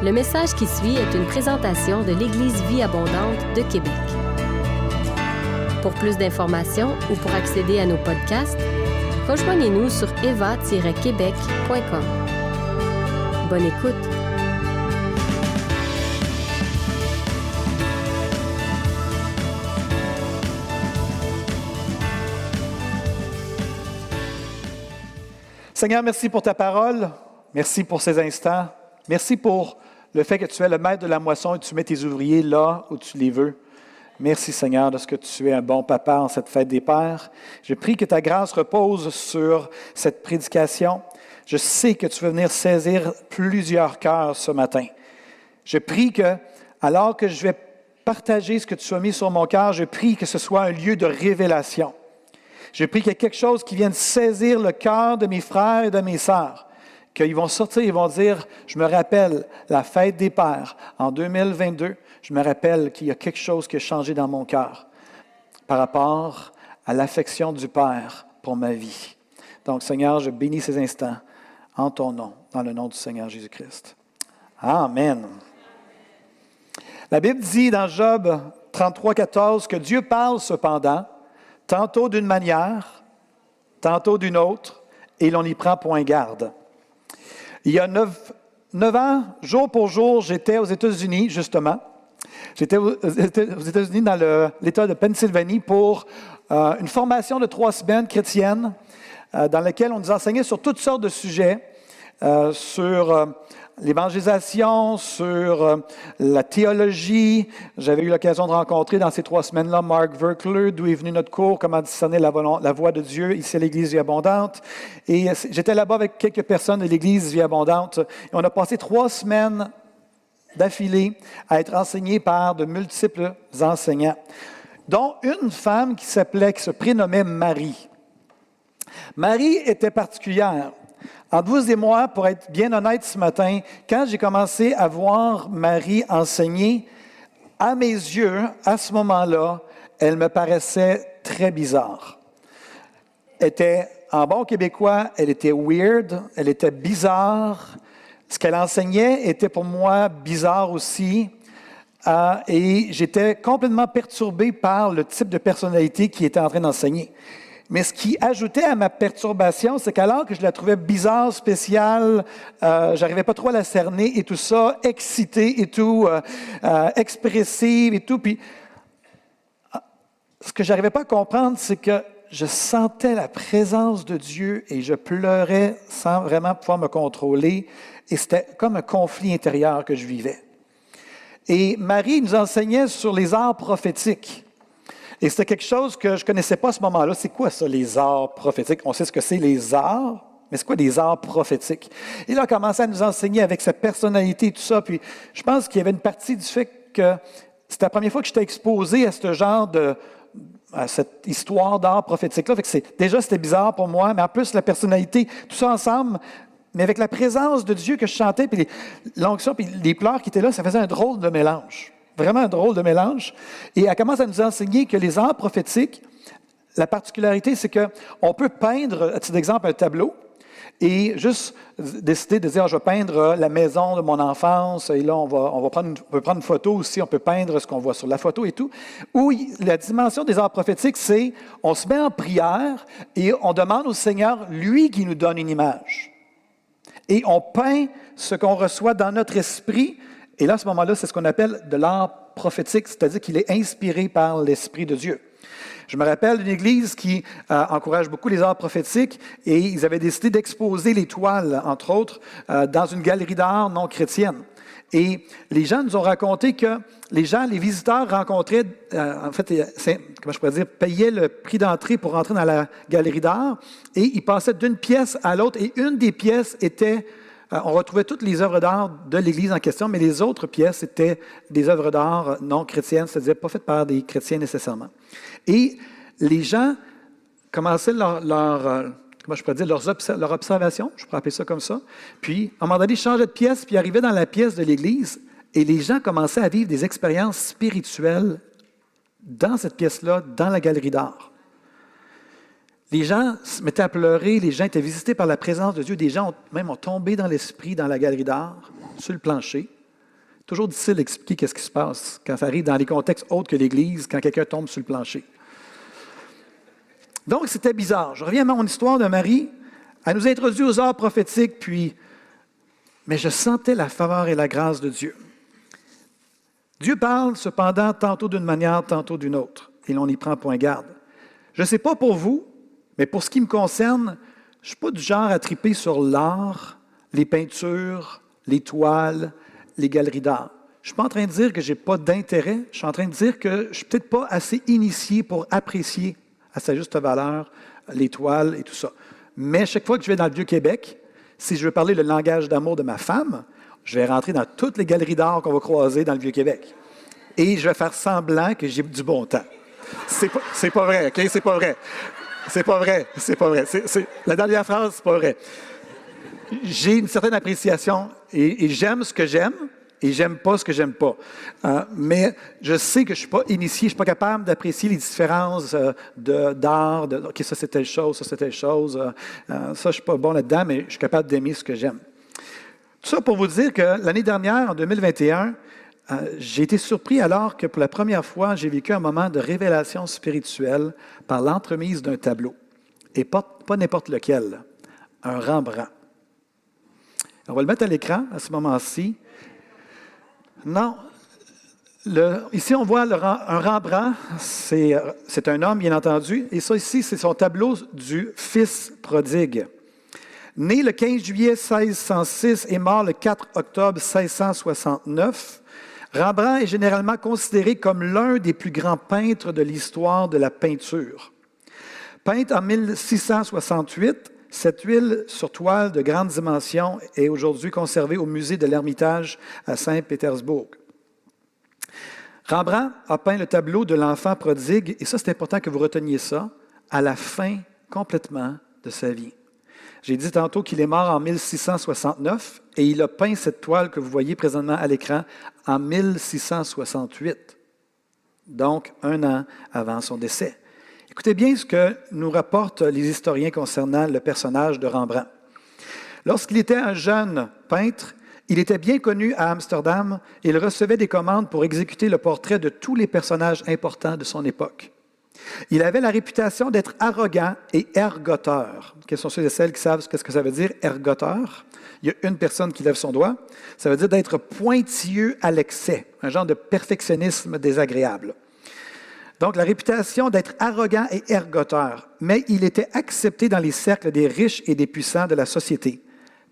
Le message qui suit est une présentation de l'Église Vie Abondante de Québec. Pour plus d'informations ou pour accéder à nos podcasts, rejoignez-nous sur eva-québec.com. Bonne écoute! Seigneur, merci pour ta parole. Merci pour ces instants. Merci pour le fait que tu es le maître de la moisson et tu mets tes ouvriers là où tu les veux. Merci Seigneur de ce que tu es un bon papa en cette fête des pères. Je prie que ta grâce repose sur cette prédication. Je sais que tu veux venir saisir plusieurs cœurs ce matin. Je prie que, alors que je vais partager ce que tu as mis sur mon cœur, je prie que ce soit un lieu de révélation. Je prie qu'il y ait quelque chose qui vienne saisir le cœur de mes frères et de mes sœurs qu'ils vont sortir, ils vont dire, je me rappelle la fête des pères en 2022, je me rappelle qu'il y a quelque chose qui a changé dans mon cœur par rapport à l'affection du Père pour ma vie. Donc, Seigneur, je bénis ces instants en ton nom, dans le nom du Seigneur Jésus-Christ. Amen. La Bible dit dans Job 33, 14 que Dieu parle cependant, tantôt d'une manière, tantôt d'une autre, et l'on n'y prend point garde. Il y a neuf, ans, jour pour jour, j'étais aux États-Unis, justement. J'étais aux États-Unis dans l'État de Pennsylvanie pour euh, une formation de trois semaines chrétienne euh, dans laquelle on nous enseignait sur toutes sortes de sujets, euh, sur l'évangélisation, sur euh, la théologie. J'avais eu l'occasion de rencontrer dans ces trois semaines-là Mark Verkler, d'où est venu notre cours, comment discerner la, voix de Dieu ici à l'Église Vie Abondante. Et j'étais là-bas avec quelques personnes de l'Église Vie Abondante. Et on a passé trois semaines d'affilée à être enseigné par de multiples enseignants, dont une femme qui s'appelait, qui se prénommait Marie. Marie était particulière. Entre vous et moi, pour être bien honnête ce matin, quand j'ai commencé à voir Marie enseigner, à mes yeux, à ce moment-là, elle me paraissait très bizarre. Elle était, en bon québécois, elle était weird, elle était bizarre. Ce qu'elle enseignait était pour moi bizarre aussi. Euh, et j'étais complètement perturbé par le type de personnalité qui était en train d'enseigner. Mais ce qui ajoutait à ma perturbation, c'est qu'alors que je la trouvais bizarre, spéciale, euh, j'arrivais pas trop à la cerner et tout ça, excitée et tout, euh, euh, expressive et tout. Puis, ce que j'arrivais pas à comprendre, c'est que je sentais la présence de Dieu et je pleurais sans vraiment pouvoir me contrôler. Et c'était comme un conflit intérieur que je vivais. Et Marie nous enseignait sur les arts prophétiques. Et c'était quelque chose que je ne connaissais pas à ce moment-là. C'est quoi ça, les arts prophétiques? On sait ce que c'est, les arts, mais c'est quoi des arts prophétiques? Et là, il a commencé à nous enseigner avec sa personnalité et tout ça. Puis je pense qu'il y avait une partie du fait que c'était la première fois que j'étais exposé à ce genre de, à cette histoire d'art prophétique-là. déjà, c'était bizarre pour moi, mais en plus, la personnalité, tout ça ensemble, mais avec la présence de Dieu que je chantais, puis l'onction, puis les pleurs qui étaient là, ça faisait un drôle de mélange. Vraiment un drôle de mélange. Et elle commence à nous enseigner que les arts prophétiques, la particularité, c'est qu'on peut peindre, à titre d'exemple, un tableau et juste décider de dire, je vais peindre la maison de mon enfance, et là, on, va, on, va prendre peut prendre une photo aussi, on peut peindre ce qu'on voit sur la photo et tout. Ou la dimension des arts prophétiques, c'est on se met en prière et on demande au Seigneur, lui, qui nous donne une image. Et on peint ce qu'on reçoit dans notre esprit et là, à ce moment-là, c'est ce qu'on appelle de l'art prophétique, c'est-à-dire qu'il est inspiré par l'Esprit de Dieu. Je me rappelle d'une église qui euh, encourage beaucoup les arts prophétiques et ils avaient décidé d'exposer les toiles, entre autres, euh, dans une galerie d'art non chrétienne. Et les gens nous ont raconté que les gens, les visiteurs rencontraient, euh, en fait, comment je pourrais dire, payaient le prix d'entrée pour entrer dans la galerie d'art et ils passaient d'une pièce à l'autre et une des pièces était on retrouvait toutes les œuvres d'art de l'Église en question, mais les autres pièces étaient des œuvres d'art non chrétiennes, c'est-à-dire pas faites par des chrétiens nécessairement. Et les gens commençaient leur, euh, comment je pourrais dire, leur observation, je pourrais appeler ça comme ça. Puis, à un moment donné, ils changeaient de pièce, puis arrivaient dans la pièce de l'Église, et les gens commençaient à vivre des expériences spirituelles dans cette pièce-là, dans la galerie d'art. Les gens se mettaient à pleurer, les gens étaient visités par la présence de Dieu, des gens même ont tombé dans l'esprit dans la galerie d'art, sur le plancher, Toujours difficile d'expliquer qu'est-ce qui se passe quand ça arrive dans les contextes autres que l'Église, quand quelqu'un tombe sur le plancher. Donc, c'était bizarre. Je reviens à mon histoire de Marie. Elle nous a introduits aux arts prophétiques, puis, mais je sentais la faveur et la grâce de Dieu. Dieu parle cependant tantôt d'une manière, tantôt d'une autre, et l'on n'y prend point garde. Je ne sais pas pour vous, mais pour ce qui me concerne, je ne suis pas du genre à triper sur l'art, les peintures, les toiles, les galeries d'art. Je ne suis pas en train de dire que je n'ai pas d'intérêt, je suis en train de dire que je ne suis peut-être pas assez initié pour apprécier à sa juste valeur les toiles et tout ça. Mais chaque fois que je vais dans le Vieux-Québec, si je veux parler le langage d'amour de ma femme, je vais rentrer dans toutes les galeries d'art qu'on va croiser dans le Vieux-Québec. Et je vais faire semblant que j'ai du bon temps. C'est pas, pas vrai, OK? C'est pas vrai. C'est pas vrai. C'est pas vrai. la dernière phrase, c'est pas vrai. J'ai une certaine appréciation et, j'aime ce que j'aime et j'aime pas ce que j'aime pas. Euh, mais je sais que je suis pas initié, je suis pas capable d'apprécier les différences euh, d'art, de, OK, ça c'est telle chose, ça c'est telle chose. Euh, ça, je suis pas bon là-dedans, mais je suis capable d'aimer ce que j'aime. Tout ça pour vous dire que l'année dernière, en 2021, euh, j'ai été surpris alors que pour la première fois, j'ai vécu un moment de révélation spirituelle par l'entremise d'un tableau. Et pas, n'importe lequel, un Rembrandt. On va le mettre à l'écran à ce moment-ci. Non. ici, on voit un Rembrandt, c'est un homme, bien entendu, et ça ici, c'est son tableau du Fils prodigue. Né le 15 juillet 1606 et mort le 4 octobre 1669, Rembrandt est généralement considéré comme l'un des plus grands peintres de l'histoire de la peinture. Peinte en 1668, cette huile sur toile de grande dimension est aujourd'hui conservée au musée de l'Ermitage à Saint-Pétersbourg. Rembrandt a peint le tableau de l'enfant prodigue, et ça c'est important que vous reteniez ça, à la fin complètement de sa vie. J'ai dit tantôt qu'il est mort en 1669 et il a peint cette toile que vous voyez présentement à l'écran en 1668, donc un an avant son décès. Écoutez bien ce que nous rapportent les historiens concernant le personnage de Rembrandt. Lorsqu'il était un jeune peintre, il était bien connu à Amsterdam et il recevait des commandes pour exécuter le portrait de tous les personnages importants de son époque. Il avait la réputation d'être arrogant et ergoteur. Quels sont ceux et celles qui savent ce que ça veut dire, ergoteur? Il y a une personne qui lève son doigt. Ça veut dire d'être pointilleux à l'excès, un genre de perfectionnisme désagréable. Donc, la réputation d'être arrogant et ergoteur, mais il était accepté dans les cercles des riches et des puissants de la société.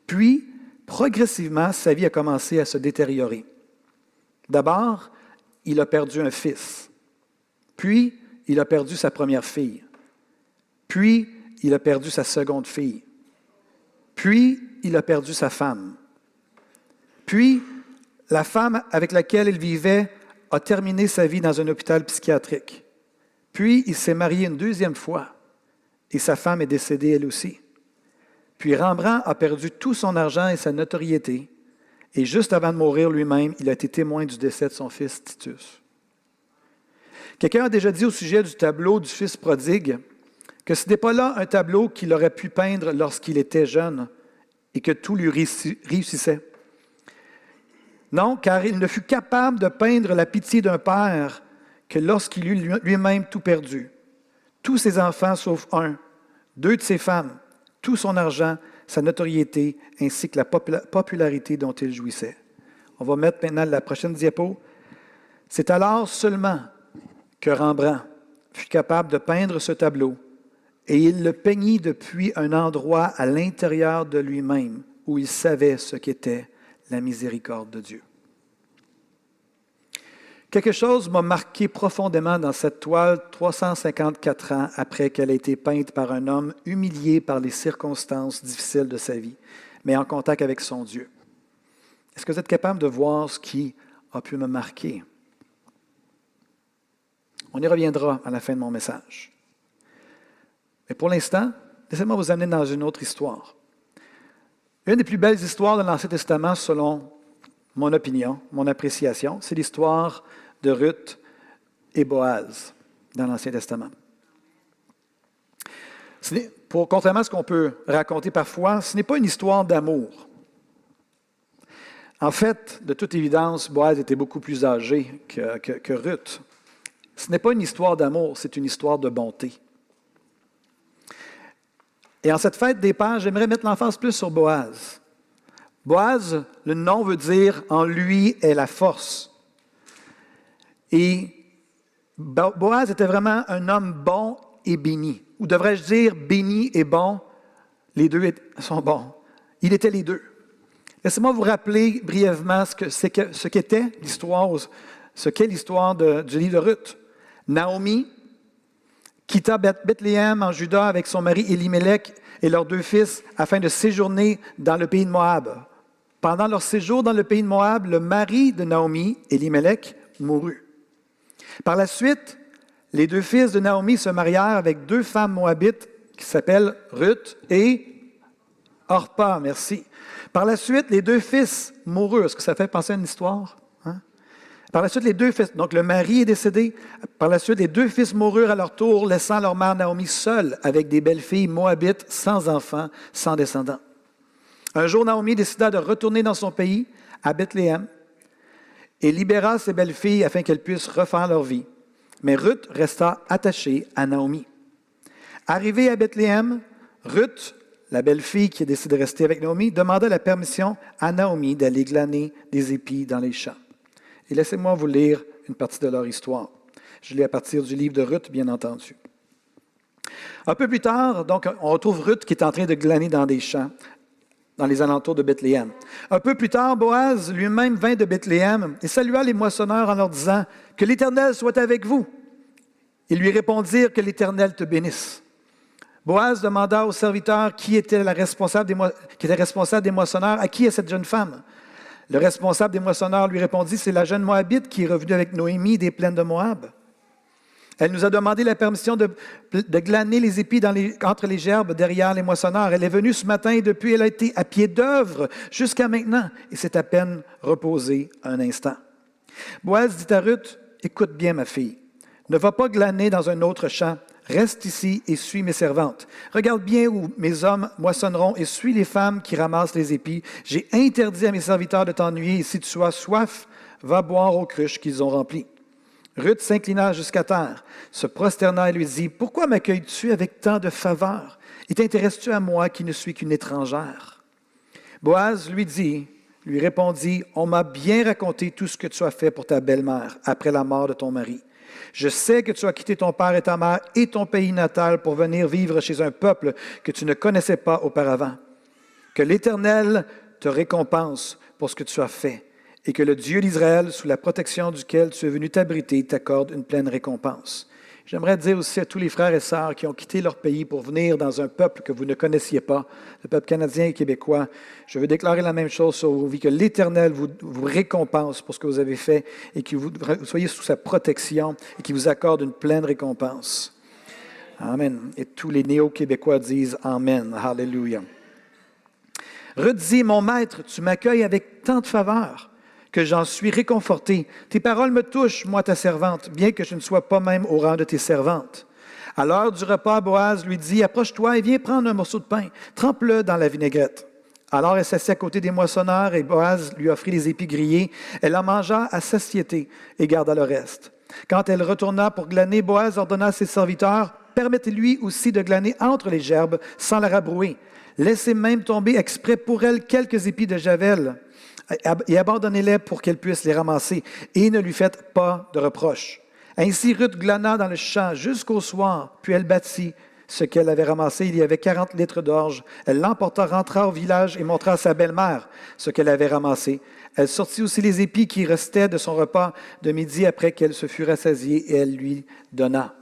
Puis, progressivement, sa vie a commencé à se détériorer. D'abord, il a perdu un fils. Puis, il a perdu sa première fille. Puis, il a perdu sa seconde fille. Puis, il a perdu sa femme. Puis, la femme avec laquelle il vivait a terminé sa vie dans un hôpital psychiatrique. Puis, il s'est marié une deuxième fois et sa femme est décédée elle aussi. Puis, Rembrandt a perdu tout son argent et sa notoriété. Et juste avant de mourir lui-même, il a été témoin du décès de son fils Titus. Quelqu'un a déjà dit au sujet du tableau du Fils prodigue que ce n'est pas là un tableau qu'il aurait pu peindre lorsqu'il était jeune et que tout lui réussissait. Non, car il ne fut capable de peindre la pitié d'un père que lorsqu'il eut lui-même tout perdu. Tous ses enfants sauf un, deux de ses femmes, tout son argent, sa notoriété, ainsi que la popularité dont il jouissait. On va mettre maintenant la prochaine diapo. C'est alors seulement Rembrandt fut capable de peindre ce tableau, et il le peignit depuis un endroit à l'intérieur de lui-même où il savait ce qu'était la miséricorde de Dieu. Quelque chose m'a marqué profondément dans cette toile 354 ans après qu'elle ait été peinte par un homme humilié par les circonstances difficiles de sa vie, mais en contact avec son Dieu. Est-ce que vous êtes capable de voir ce qui a pu me marquer? On y reviendra à la fin de mon message. Mais pour l'instant, laissez-moi vous amener dans une autre histoire. Une des plus belles histoires de l'Ancien Testament, selon mon opinion, mon appréciation, c'est l'histoire de Ruth et Boaz dans l'Ancien Testament. Pour, contrairement à ce qu'on peut raconter parfois, ce n'est pas une histoire d'amour. En fait, de toute évidence, Boaz était beaucoup plus âgé que, que Ruth. Ce n'est pas une histoire d'amour, c'est une histoire de bonté. Et en cette fête des pères, j'aimerais mettre l'emphase plus sur Boaz. Boaz, le nom veut dire en lui est la force. Et Boaz était vraiment un homme bon et béni. Ou devrais-je dire béni et bon, les deux sont bons. Il était les deux. Laissez-moi vous rappeler brièvement ce qu'était l'histoire, ce qu'est l'histoire du livre de Ruth. Naomi quitta Bethléem en Juda avec son mari Elimelech et leurs deux fils afin de séjourner dans le pays de Moab. Pendant leur séjour dans le pays de Moab, le mari de Naomi, Elimelech, mourut. Par la suite, les deux fils de Naomi se marièrent avec deux femmes moabites qui s'appellent Ruth et Orpa, merci. Par la suite, les deux fils moururent. Est-ce que ça fait penser à une histoire? Par la suite, les deux fils, donc le mari est décédé. Par la suite, les deux fils moururent à leur tour, laissant leur mère Naomi seule avec des belles filles moabites, sans enfants, sans descendants. Un jour, Naomi décida de retourner dans son pays, à Bethléem, et libéra ses belles filles afin qu'elles puissent refaire leur vie. Mais Ruth resta attachée à Naomi. Arrivée à Bethléem, Ruth, la belle-fille qui a décidé de rester avec Naomi, demanda la permission à Naomi d'aller glaner des épis dans les champs. Et laissez-moi vous lire une partie de leur histoire. Je lis à partir du livre de Ruth, bien entendu. Un peu plus tard, donc, on retrouve Ruth qui est en train de glaner dans des champs dans les alentours de Bethléem. Un peu plus tard, Boaz lui-même vint de Bethléem et salua les moissonneurs en leur disant Que l'Éternel soit avec vous. Ils lui répondirent Que l'Éternel te bénisse. Boaz demanda au serviteur qui était, la responsable des, moissonneurs À qui est cette jeune femme? Le responsable des moissonneurs lui répondit C'est la jeune Moabite qui est revenue avec Noémie des plaines de Moab. Elle nous a demandé la permission de, glaner les épis entre les gerbes derrière les moissonneurs. Elle est venue ce matin et depuis, elle a été à pied d'œuvre jusqu'à maintenant et s'est à peine reposée un instant. Boaz dit à Ruth, écoute bien ma fille, ne va pas glaner dans un autre champ. Reste ici et suis mes servantes. Regarde bien où mes hommes moissonneront et suis les femmes qui ramassent les épis. J'ai interdit à mes serviteurs de t'ennuyer et si tu as soif, va boire aux cruches qu'ils ont remplies. Ruth s'inclina jusqu'à terre, se prosterna et lui dit, Pourquoi m'accueilles-tu avec tant de faveur? Et t'intéresses-tu à moi qui ne suis qu'une étrangère? Boaz lui dit, lui répondit, On m'a bien raconté tout ce que tu as fait pour ta belle-mère après la mort de ton mari. Je sais que tu as quitté ton père et ta mère et ton pays natal pour venir vivre chez un peuple que tu ne connaissais pas auparavant. Que l'Éternel te récompense pour ce que tu as fait et que le Dieu d'Israël, sous la protection duquel tu es venu t'abriter, t'accorde une pleine récompense. J'aimerais dire aussi à tous les frères et sœurs qui ont quitté leur pays pour venir dans un peuple que vous ne connaissiez pas, le peuple canadien et québécois, je veux déclarer la même chose sur vos vies, que l'Éternel vous, récompense pour ce que vous avez fait et que vous soyez sous sa protection et qu'il vous accorde une pleine récompense. Amen. Et tous les néo-québécois disent Amen. Hallelujah. Redis, mon maître, tu m'accueilles avec tant de faveur que j'en suis réconforté. Tes paroles me touchent, moi ta servante, bien que je ne sois pas même au rang de tes servantes. À l'heure du repas, Boaz lui dit, Approche-toi et viens prendre un morceau de pain, trempe-le dans la vinaigrette. Alors elle s'assit à côté des moissonneurs et Boaz lui offrit les épis grillés. Elle en mangea à satiété et garda le reste. Quand elle retourna pour glaner, Boaz ordonna à ses serviteurs, Permettez-lui aussi de glaner entre les gerbes sans la rabrouer. Laissez même tomber exprès pour elle quelques épis de javel et abandonnez-les pour qu'elle puisse les ramasser, et ne lui faites pas de reproches. Ainsi Ruth glana dans le champ jusqu'au soir, puis elle bâtit ce qu'elle avait ramassé. Il y avait quarante litres d'orge. Elle l'emporta, rentra au village et montra à sa belle-mère ce qu'elle avait ramassé. Elle sortit aussi les épis qui restaient de son repas de midi après qu'elle se fût rassasiée et elle lui donna.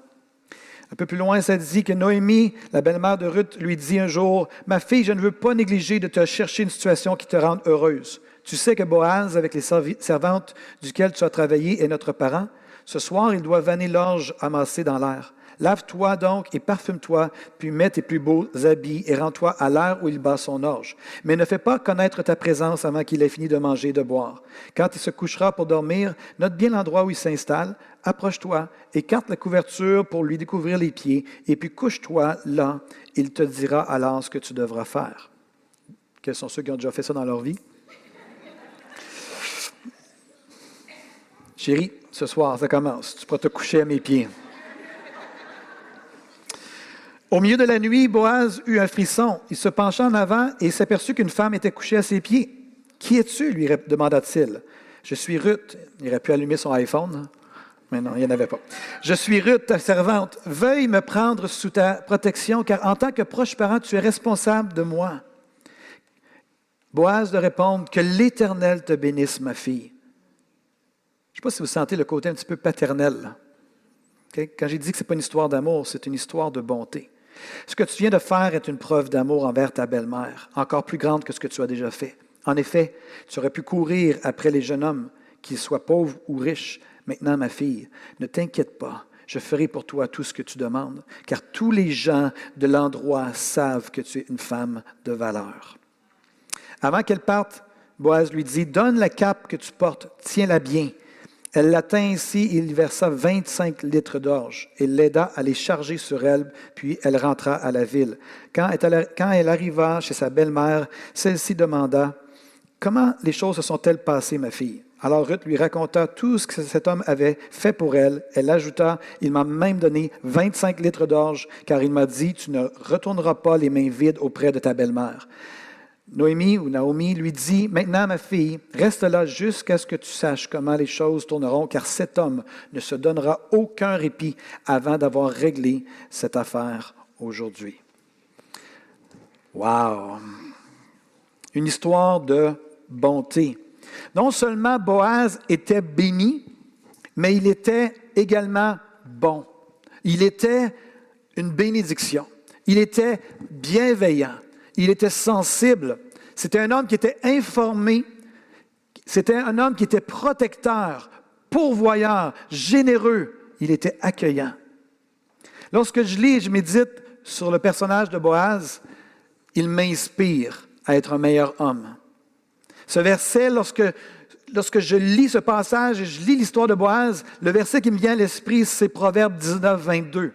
Un peu plus loin, ça dit que Noémie, la belle-mère de Ruth, lui dit un jour, Ma fille, je ne veux pas négliger de te chercher une situation qui te rende heureuse. Tu sais que Boaz, avec les servantes duquel tu as travaillé, est notre parent. Ce soir, il doit vanner l'orge amassée dans l'air. Lave-toi donc et parfume-toi, puis mets tes plus beaux habits et rends-toi à l'heure où il bat son orge. Mais ne fais pas connaître ta présence avant qu'il ait fini de manger et de boire. Quand il se couchera pour dormir, note bien l'endroit où il s'installe, approche-toi, écarte la couverture pour lui découvrir les pieds, et puis couche-toi là. Il te dira alors ce que tu devras faire. Quels sont ceux qui ont déjà fait ça dans leur vie? Chérie, ce soir, ça commence. Tu pourras te coucher à mes pieds. Au milieu de la nuit, Boaz eut un frisson. Il se pencha en avant et s'aperçut qu'une femme était couchée à ses pieds. Qui es-tu? lui demanda-t-il. Je suis Ruth. Il aurait pu allumer son iPhone, mais non, il n'y en avait pas. Je suis Ruth, ta servante. Veuille me prendre sous ta protection, car en tant que proche parent, tu es responsable de moi. Boaz de répondre Que l'Éternel te bénisse, ma fille. Je ne sais pas si vous sentez le côté un petit peu paternel. Quand j'ai dit que ce n'est pas une histoire d'amour, c'est une histoire de bonté. Ce que tu viens de faire est une preuve d'amour envers ta belle-mère, encore plus grande que ce que tu as déjà fait. En effet, tu aurais pu courir après les jeunes hommes, qu'ils soient pauvres ou riches. Maintenant, ma fille, ne t'inquiète pas, je ferai pour toi tout ce que tu demandes, car tous les gens de l'endroit savent que tu es une femme de valeur. Avant qu'elle parte, Boaz lui dit, Donne la cape que tu portes, tiens-la bien, elle l'atteint ainsi il versa 25 litres d'orge et l'aida à les charger sur elle, puis elle rentra à la ville. Quand elle arriva chez sa belle-mère, celle-ci demanda Comment les choses se sont-elles passées, ma fille Alors Ruth lui raconta tout ce que cet homme avait fait pour elle. Elle ajouta Il m'a même donné 25 litres d'orge, car il m'a dit Tu ne retourneras pas les mains vides auprès de ta belle-mère. Noémie ou Naomi lui dit, Maintenant ma fille, reste là jusqu'à ce que tu saches comment les choses tourneront, car cet homme ne se donnera aucun répit avant d'avoir réglé cette affaire aujourd'hui. Wow! Une histoire de bonté. Non seulement Boaz était béni, mais il était également bon. Il était une bénédiction. Il était bienveillant. Il était sensible. C'était un homme qui était informé. C'était un homme qui était protecteur, pourvoyeur, généreux. Il était accueillant. Lorsque je lis et je médite sur le personnage de Boaz, il m'inspire à être un meilleur homme. Ce verset, lorsque, lorsque je lis ce passage et je lis l'histoire de Boaz, le verset qui me vient à l'esprit, c'est Proverbe 19, 22.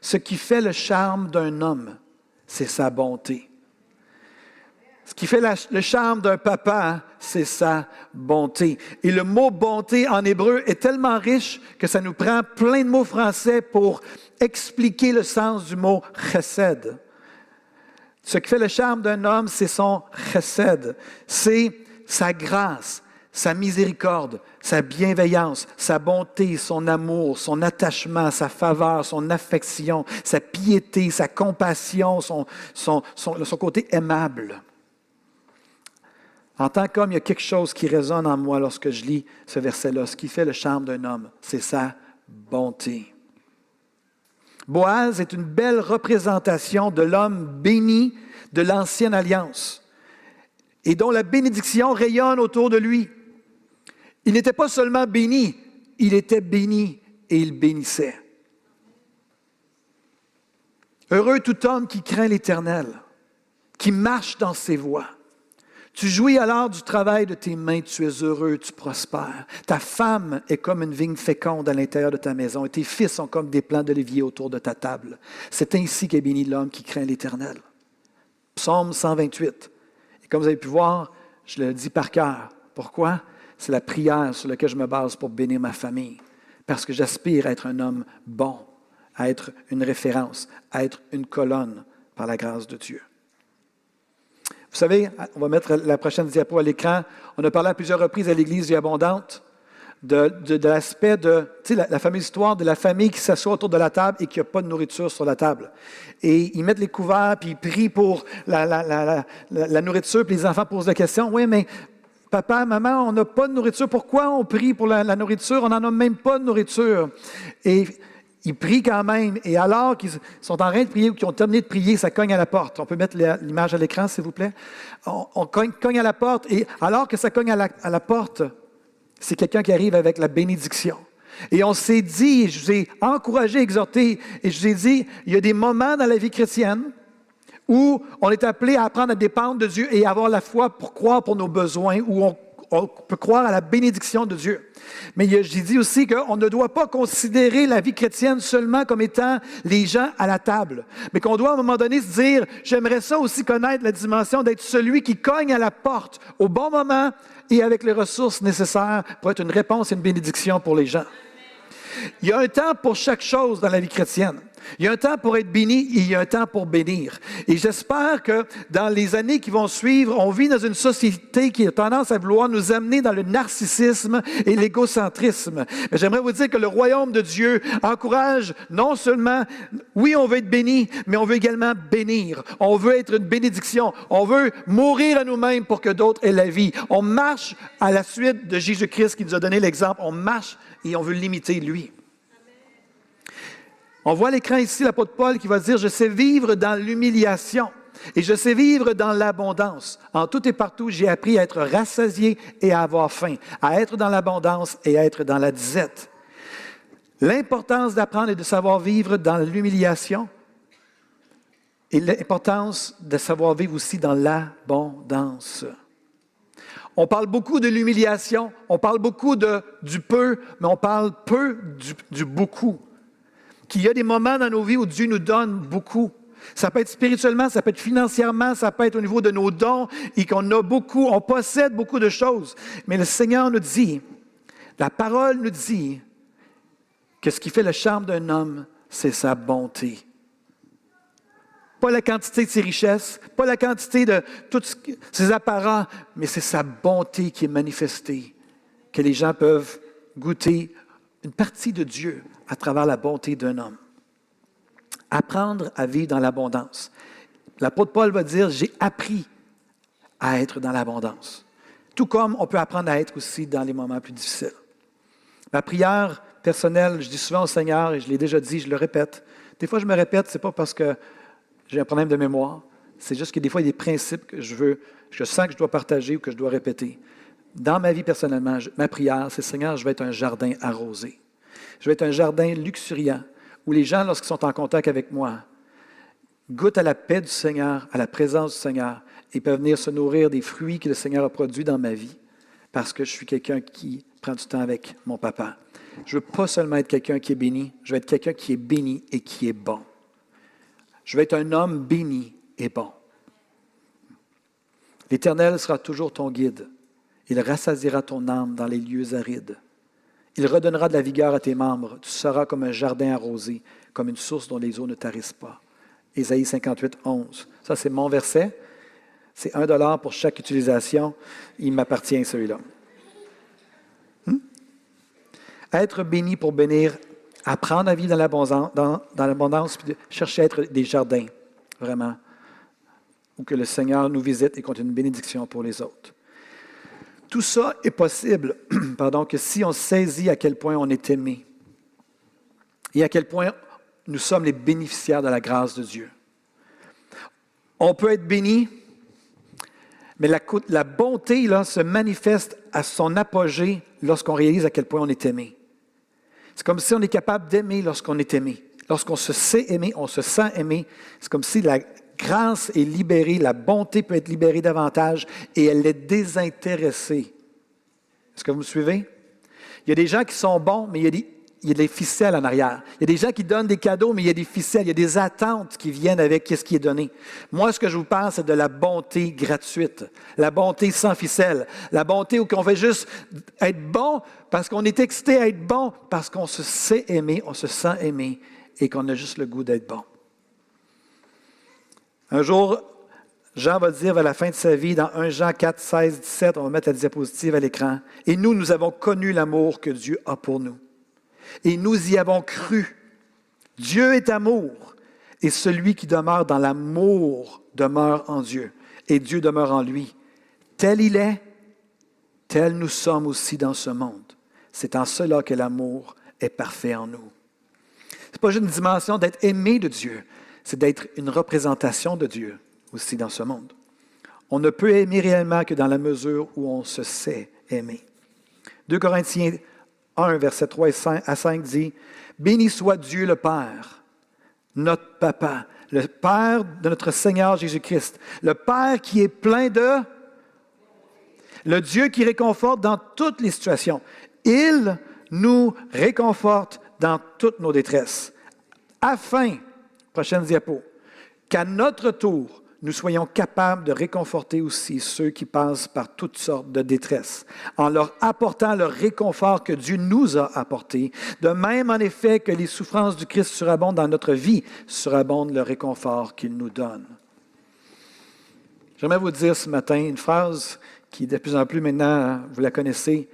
Ce qui fait le charme d'un homme, c'est sa bonté. Ce qui fait le charme d'un papa, c'est sa bonté. Et le mot bonté en hébreu est tellement riche que ça nous prend plein de mots français pour expliquer le sens du mot chesed. Ce qui fait le charme d'un homme, c'est son chesed. C'est sa grâce, sa miséricorde, sa bienveillance, sa bonté, son amour, son attachement, sa faveur, son affection, sa piété, sa compassion, son côté aimable. En tant qu'homme, il y a quelque chose qui résonne en moi lorsque je lis ce verset-là. Ce qui fait le charme d'un homme, c'est sa bonté. Boaz est une belle représentation de l'homme béni de l'ancienne alliance et dont la bénédiction rayonne autour de lui. Il n'était pas seulement béni, il était béni et il bénissait. Heureux tout homme qui craint l'Éternel, qui marche dans ses voies. Tu jouis alors du travail de tes mains, tu es heureux, tu prospères. Ta femme est comme une vigne féconde à l'intérieur de ta maison, et tes fils sont comme des plants d'olivier autour de ta table. C'est ainsi qu'est béni l'homme qui craint l'Éternel. Psaume 128. Et comme vous avez pu voir, je le dis par cœur. Pourquoi? C'est la prière sur laquelle je me base pour bénir ma famille. Parce que j'aspire à être un homme bon, à être une référence, à être une colonne par la grâce de Dieu. Vous savez, on va mettre la prochaine diapo à l'écran. On a parlé à plusieurs reprises à l'Église vie abondante de, l'aspect de, la, fameuse histoire de la famille qui s'assoit autour de la table et qui n'a pas de nourriture sur la table. Et ils mettent les couverts, puis ils prient pour la, la nourriture, puis les enfants posent la question, oui, mais Papa, maman, on n'a pas de nourriture. Pourquoi on prie pour la, nourriture? On n'en a même pas de nourriture. Et ils prient quand même. Et alors qu'ils sont en train de prier ou qu'ils ont terminé de prier, ça cogne à la porte. On peut mettre l'image à l'écran, s'il vous plaît. On, cogne, à la porte. Et alors que ça cogne à la, porte, c'est quelqu'un qui arrive avec la bénédiction. Et on s'est dit, je vous ai encouragé, exhorté, et je vous ai dit, il y a des moments dans la vie chrétienne où on est appelé à apprendre à dépendre de Dieu et avoir la foi pour croire pour nos besoins, où on on peut croire à la bénédiction de Dieu. Mais j'ai dit aussi qu'on ne doit pas considérer la vie chrétienne seulement comme étant les gens à la table, mais qu'on doit à un moment donné se dire, j'aimerais ça aussi connaître la dimension d'être celui qui cogne à la porte au bon moment et avec les ressources nécessaires pour être une réponse et une bénédiction pour les gens. Il y a un temps pour chaque chose dans la vie chrétienne. Il y a un temps pour être béni et il y a un temps pour bénir. Et j'espère que dans les années qui vont suivre, on vit dans une société qui a tendance à vouloir nous amener dans le narcissisme et l'égocentrisme. Mais j'aimerais vous dire que le royaume de Dieu encourage non seulement, oui, on veut être béni, mais on veut également bénir. On veut être une bénédiction. On veut mourir à nous-mêmes pour que d'autres aient la vie. On marche à la suite de Jésus-Christ qui nous a donné l'exemple. On marche et on veut l'imiter, lui. On voit à l'écran ici l'apôtre Paul qui va dire, je sais vivre dans l'humiliation et je sais vivre dans l'abondance. En tout et partout, j'ai appris à être rassasié et à avoir faim, à être dans l'abondance et à être dans la disette. L'importance d'apprendre et de savoir vivre dans l'humiliation et l'importance de savoir vivre aussi dans l'abondance. On parle beaucoup de l'humiliation, on parle beaucoup de, du peu, mais on parle peu du, du beaucoup qu'il y a des moments dans nos vies où Dieu nous donne beaucoup. Ça peut être spirituellement, ça peut être financièrement, ça peut être au niveau de nos dons et qu'on a beaucoup, on possède beaucoup de choses. Mais le Seigneur nous dit, la parole nous dit que ce qui fait le charme d'un homme, c'est sa bonté. Pas la quantité de ses richesses, pas la quantité de tous ses apparats, mais c'est sa bonté qui est manifestée, que les gens peuvent goûter une partie de Dieu à travers la bonté d'un homme. Apprendre à vivre dans l'abondance. L'apôtre Paul va dire, j'ai appris à être dans l'abondance. Tout comme on peut apprendre à être aussi dans les moments plus difficiles. Ma prière personnelle, je dis souvent au Seigneur, et je l'ai déjà dit, je le répète. Des fois, je me répète, ce n'est pas parce que j'ai un problème de mémoire. C'est juste que des fois, il y a des principes que je veux, je sens que je dois partager ou que je dois répéter. Dans ma vie personnellement, ma prière, c'est Seigneur, je vais être un jardin arrosé. Je vais être un jardin luxuriant où les gens, lorsqu'ils sont en contact avec moi, goûtent à la paix du Seigneur, à la présence du Seigneur et peuvent venir se nourrir des fruits que le Seigneur a produits dans ma vie parce que je suis quelqu'un qui prend du temps avec mon papa. Je ne veux pas seulement être quelqu'un qui est béni, je veux être quelqu'un qui est béni et qui est bon. Je veux être un homme béni et bon. L'Éternel sera toujours ton guide. Il rassasiera ton âme dans les lieux arides. Il redonnera de la vigueur à tes membres. Tu seras comme un jardin arrosé, comme une source dont les eaux ne tarissent pas. Ésaïe 58, 11. Ça, c'est mon verset. C'est un dollar pour chaque utilisation. Il m'appartient, celui-là. Hmm? Être béni pour bénir, apprendre à vivre dans l'abondance, puis chercher à être des jardins, vraiment, où que le Seigneur nous visite et compte une bénédiction pour les autres. Tout ça est possible, pardon, que si on saisit à quel point on est aimé et à quel point nous sommes les bénéficiaires de la grâce de Dieu. On peut être béni, mais la, bonté se manifeste à son apogée lorsqu'on réalise à quel point on est aimé. C'est comme si on est capable d'aimer lorsqu'on est aimé. Lorsqu'on se sait aimer, on se sent aimé. C'est comme si la, grâce est libérée, la bonté peut être libérée davantage et elle est désintéressée. Est-ce que vous me suivez? Il y a des gens qui sont bons, mais il y a des, ficelles en arrière. Il y a des gens qui donnent des cadeaux, mais il y a des ficelles, il y a des attentes qui viennent avec ce qui est donné. Moi, ce que je vous parle, c'est de la bonté gratuite, la bonté sans ficelle, la bonté où on fait juste être bon parce qu'on est excité à être bon, parce qu'on se sait aimer, on se sent aimer et qu'on a juste le goût d'être bon. Un jour, Jean va dire à la fin de sa vie, dans 1 Jean 4, 16, 17, on va mettre la diapositive à l'écran, et nous, nous avons connu l'amour que Dieu a pour nous. Et nous y avons cru. Dieu est amour, et celui qui demeure dans l'amour demeure en Dieu, et Dieu demeure en lui. Tel il est, tel nous sommes aussi dans ce monde. C'est en cela que l'amour est parfait en nous. Ce n'est pas juste une dimension d'être aimé de Dieu, c'est d'être une représentation de Dieu aussi dans ce monde. On ne peut aimer réellement que dans la mesure où on se sait aimer. 2 Corinthiens 1, verset 3 à 5 dit, Béni soit Dieu le Père, notre Papa, le Père de notre Seigneur Jésus-Christ, le Père qui est plein de... Le Dieu qui réconforte dans toutes les situations. Il nous réconforte dans toutes nos détresses, afin, prochaine diapo, qu'à notre tour, nous soyons capables de réconforter aussi ceux qui passent par toutes sortes de détresse, en leur apportant le réconfort que Dieu nous a apporté. De même, en effet, que les souffrances du Christ surabondent dans notre vie, surabonde le réconfort qu'il nous donne. J'aimerais vous dire ce matin une phrase qui, de plus en plus maintenant, vous la connaissez,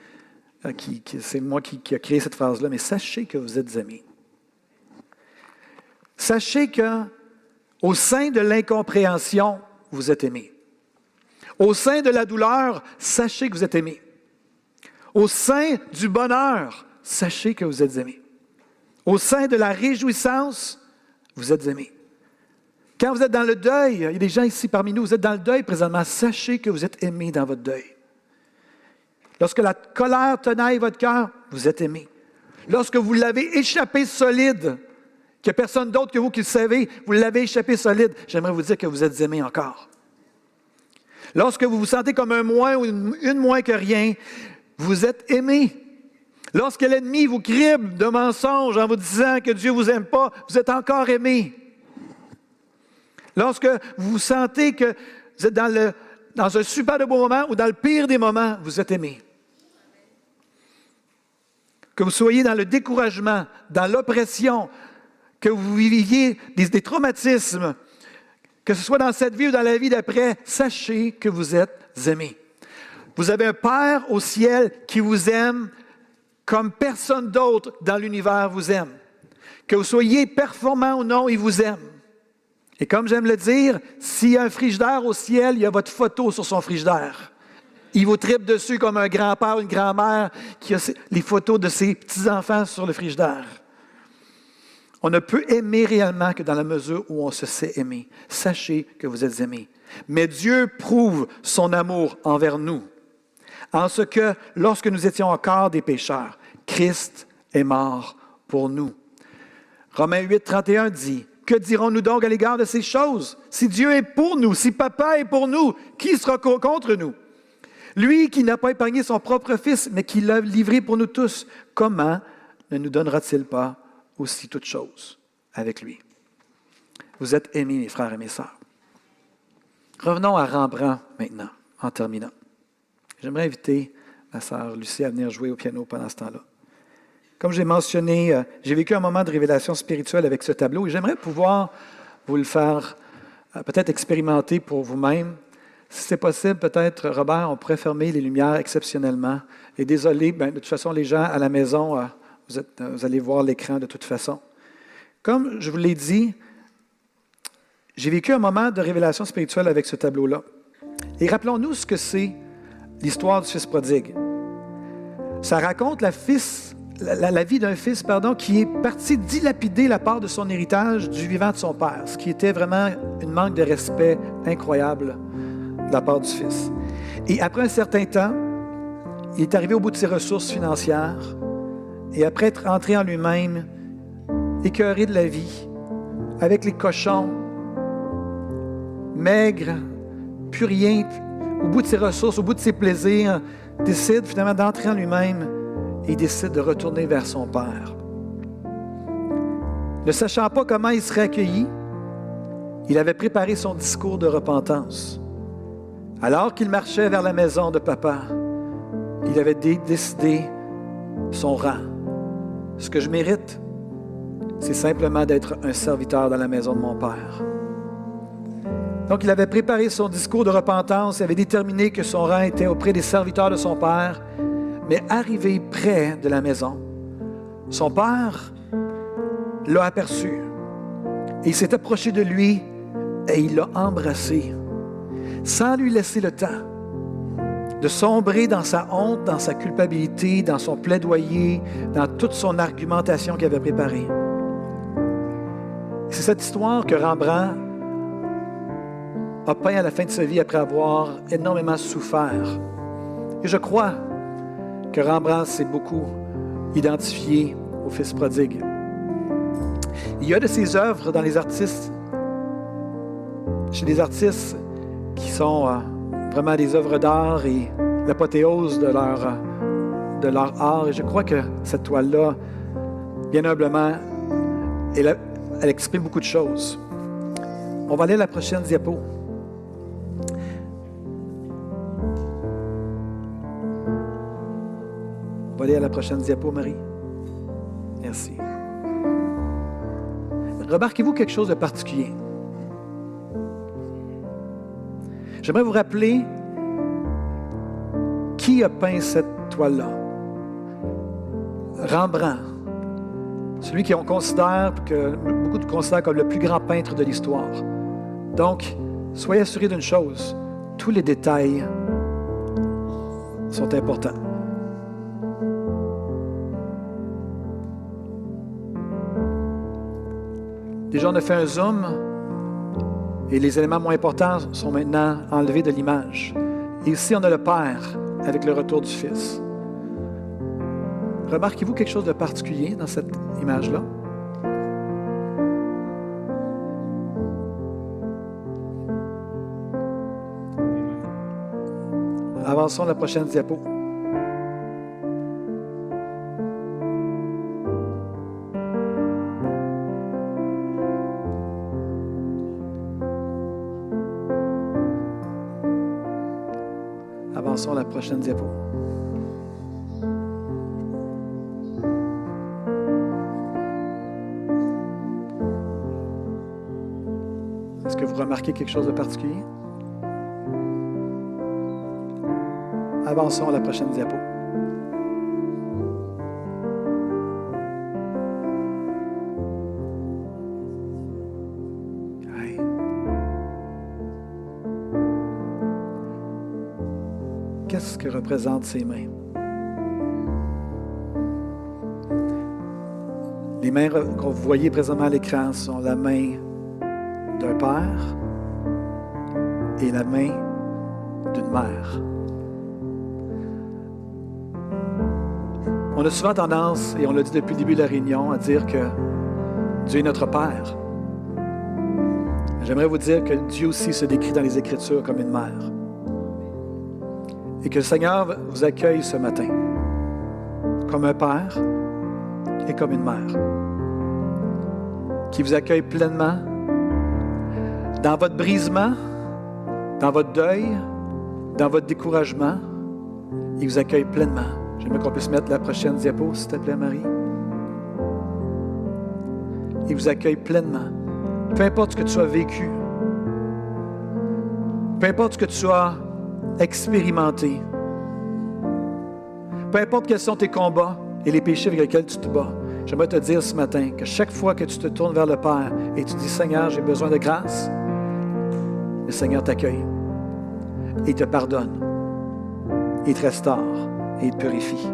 euh, qui, c'est moi qui, qui créé cette phrase-là, mais sachez que vous êtes aimés. Sachez que au sein de l'incompréhension, vous êtes aimé. Au sein de la douleur, sachez que vous êtes aimé. Au sein du bonheur, sachez que vous êtes aimé. Au sein de la réjouissance, vous êtes aimé. Quand vous êtes dans le deuil, il y a des gens ici parmi nous, vous êtes dans le deuil présentement, sachez que vous êtes aimé dans votre deuil. Lorsque la colère tenaille votre cœur, vous êtes aimé. Lorsque vous l'avez échappé solide, qu'il n'y a personne d'autre que vous qui le savez, vous l'avez échappé solide, j'aimerais vous dire que vous êtes aimé encore. Lorsque vous vous sentez comme un moins ou une, moins que rien, vous êtes aimé. Lorsque l'ennemi vous crible de mensonges en vous disant que Dieu ne vous aime pas, vous êtes encore aimé. Lorsque vous sentez que vous êtes dans, le, dans un super de beau moment ou dans le pire des moments, vous êtes aimé. Que vous soyez dans le découragement, dans l'oppression, que vous viviez des, traumatismes, que ce soit dans cette vie ou dans la vie d'après, sachez que vous êtes aimés. Vous avez un Père au ciel qui vous aime comme personne d'autre dans l'univers vous aime. Que vous soyez performant ou non, il vous aime. Et comme j'aime le dire, s'il y a un frigidaire au ciel, il y a votre photo sur son frigidaire. Il vous tripe dessus comme un grand-père ou une grand-mère qui a les photos de ses petits-enfants sur le frigidaire. On ne peut aimer réellement que dans la mesure où on se sait aimer. Sachez que vous êtes aimés. Mais Dieu prouve son amour envers nous, en ce que lorsque nous étions encore des pécheurs, Christ est mort pour nous. Romains 8, 31 dit, Que dirons-nous donc à l'égard de ces choses? Si Dieu est pour nous, si Papa est pour nous, qui sera contre nous? Lui qui n'a pas épargné son propre Fils, mais qui l'a livré pour nous tous, comment ne nous donnera-t-il pas aussi toutes choses avec lui. Vous êtes aimés, mes frères et mes sœurs. Revenons à Rembrandt maintenant, en terminant. J'aimerais inviter ma sœur Lucie à venir jouer au piano pendant ce temps-là. Comme j'ai mentionné, euh, j'ai vécu un moment de révélation spirituelle avec ce tableau et j'aimerais pouvoir vous le faire euh, peut-être expérimenter pour vous-même. Si c'est possible, peut-être, Robert, on pourrait fermer les lumières exceptionnellement. Et désolé, ben, de toute façon, les gens à la maison, euh, vous, allez voir l'écran de toute façon. Comme je vous l'ai dit, j'ai vécu un moment de révélation spirituelle avec ce tableau-là. Et rappelons-nous ce que c'est l'histoire du fils prodigue. Ça raconte la, la, vie d'un fils pardon, qui est parti dilapider la part de son héritage du vivant de son père, ce qui était vraiment une manque de respect incroyable de la part du fils. Et après un certain temps, il est arrivé au bout de ses ressources financières et après être entré en lui-même, écœuré de la vie, avec les cochons, maigre, plus rien, au bout de ses ressources, au bout de ses plaisirs, décide finalement d'entrer en lui-même et décide de retourner vers son Père. Ne sachant pas comment il serait accueilli, il avait préparé son discours de repentance. Alors qu'il marchait vers la maison de papa, il avait décidé son rang. Ce que je mérite, c'est simplement d'être un serviteur dans la maison de mon Père. Donc il avait préparé son discours de repentance, il avait déterminé que son rang était auprès des serviteurs de son Père, mais arrivé près de la maison, son Père l'a aperçu. Il s'est approché de lui et il l'a embrassé, sans lui laisser le temps de sombrer dans sa honte, dans sa culpabilité, dans son plaidoyer, dans toute son argumentation qu'il avait préparée. C'est cette histoire que Rembrandt a peint à la fin de sa vie après avoir énormément souffert. Et je crois que Rembrandt s'est beaucoup identifié au Fils prodigue. Il y a de ses œuvres dans les artistes, chez des artistes qui sont euh, vraiment des œuvres d'art et l'apothéose de leur, de leur art. Et je crois que cette toile-là, bien humblement, elle, elle exprime beaucoup de choses. On va aller à la prochaine diapo. On va aller à la prochaine diapo, Marie. Merci. Remarquez-vous quelque chose de particulier? J'aimerais vous rappeler qui a peint cette toile-là. Rembrandt, celui qu'on considère, que beaucoup de considèrent comme le plus grand peintre de l'histoire. Donc, soyez assurés d'une chose, tous les détails sont importants. Déjà, on a fait un zoom et les éléments moins importants sont maintenant enlevés de l'image. Et ici, on a le Père avec le retour du Fils. Remarquez-vous quelque chose de particulier dans cette image-là? Avançons à la prochaine diapo. Prochaine diapo. Est-ce que vous remarquez quelque chose de particulier? Avançons à la prochaine diapo. Que représentent ces mains? Les mains qu'on vous voyez présentement à l'écran sont la main d'un père et la main d'une mère. On a souvent tendance, et on l'a dit depuis le début de la réunion, à dire que Dieu est notre Père. J'aimerais vous dire que Dieu aussi se décrit dans les Écritures comme une mère. Et que le Seigneur vous accueille ce matin comme un Père et comme une mère. Qui vous accueille pleinement dans votre brisement, dans votre deuil, dans votre découragement. Il vous accueille pleinement. J'aimerais qu'on puisse mettre la prochaine diapo, s'il te plaît, Marie. Il vous accueille pleinement. Peu importe ce que tu as vécu, peu importe ce que tu as expérimenté, peu importe quels sont tes combats et les péchés avec lesquels tu te bats, j'aimerais te dire ce matin que chaque fois que tu te tournes vers le Père et tu dis Seigneur, j'ai besoin de grâce, le Seigneur t'accueille et te pardonne, il te restaure et il te purifie.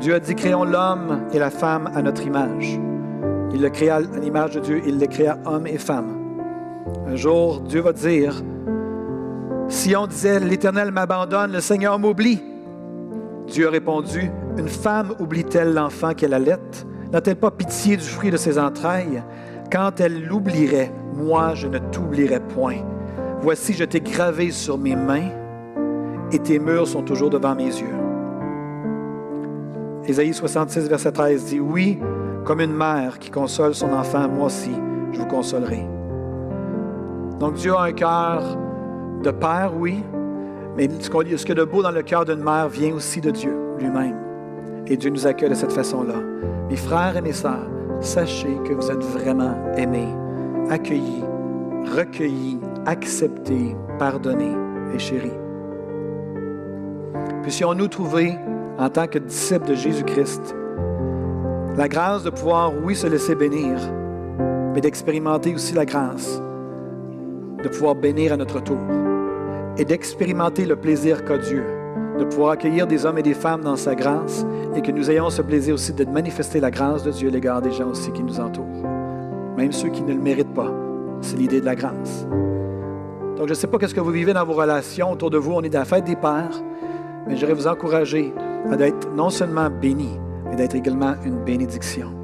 Dieu a dit créons l'homme et la femme à notre image. Il le créa à l'image de Dieu, il les créa homme et femme. Un jour, Dieu va dire si on disait l'Éternel m'abandonne, le Seigneur m'oublie. Dieu a répondu Une femme oublie-t-elle l'enfant qu'elle allait? N'a-t-elle pas pitié du fruit de ses entrailles? Quand elle l'oublierait, moi je ne t'oublierai point. Voici, je t'ai gravé sur mes mains et tes murs sont toujours devant mes yeux. Ésaïe 66, verset 13 dit Oui, comme une mère qui console son enfant, moi aussi, je vous consolerai. Donc Dieu a un cœur de père, oui, mais ce a de beau dans le cœur d'une mère vient aussi de Dieu lui-même? Et Dieu nous accueille de cette façon-là. Mes frères et mes sœurs, sachez que vous êtes vraiment aimés, accueillis, recueillis, acceptés, pardonnés et chéris. Puissions-nous trouver, en tant que disciples de Jésus-Christ, la grâce de pouvoir, oui, se laisser bénir, mais d'expérimenter aussi la grâce de pouvoir bénir à notre tour et d'expérimenter le plaisir qu'a Dieu de pouvoir accueillir des hommes et des femmes dans sa grâce et que nous ayons ce plaisir aussi de manifester la grâce de Dieu à l'égard des gens aussi qui nous entourent, même ceux qui ne le méritent pas. C'est l'idée de la grâce. Donc, je ne sais pas qu'est-ce que vous vivez dans vos relations autour de vous. On est dans la fête des pères, mais j'aimerais vous encourager à être non seulement béni, mais d'être également une bénédiction.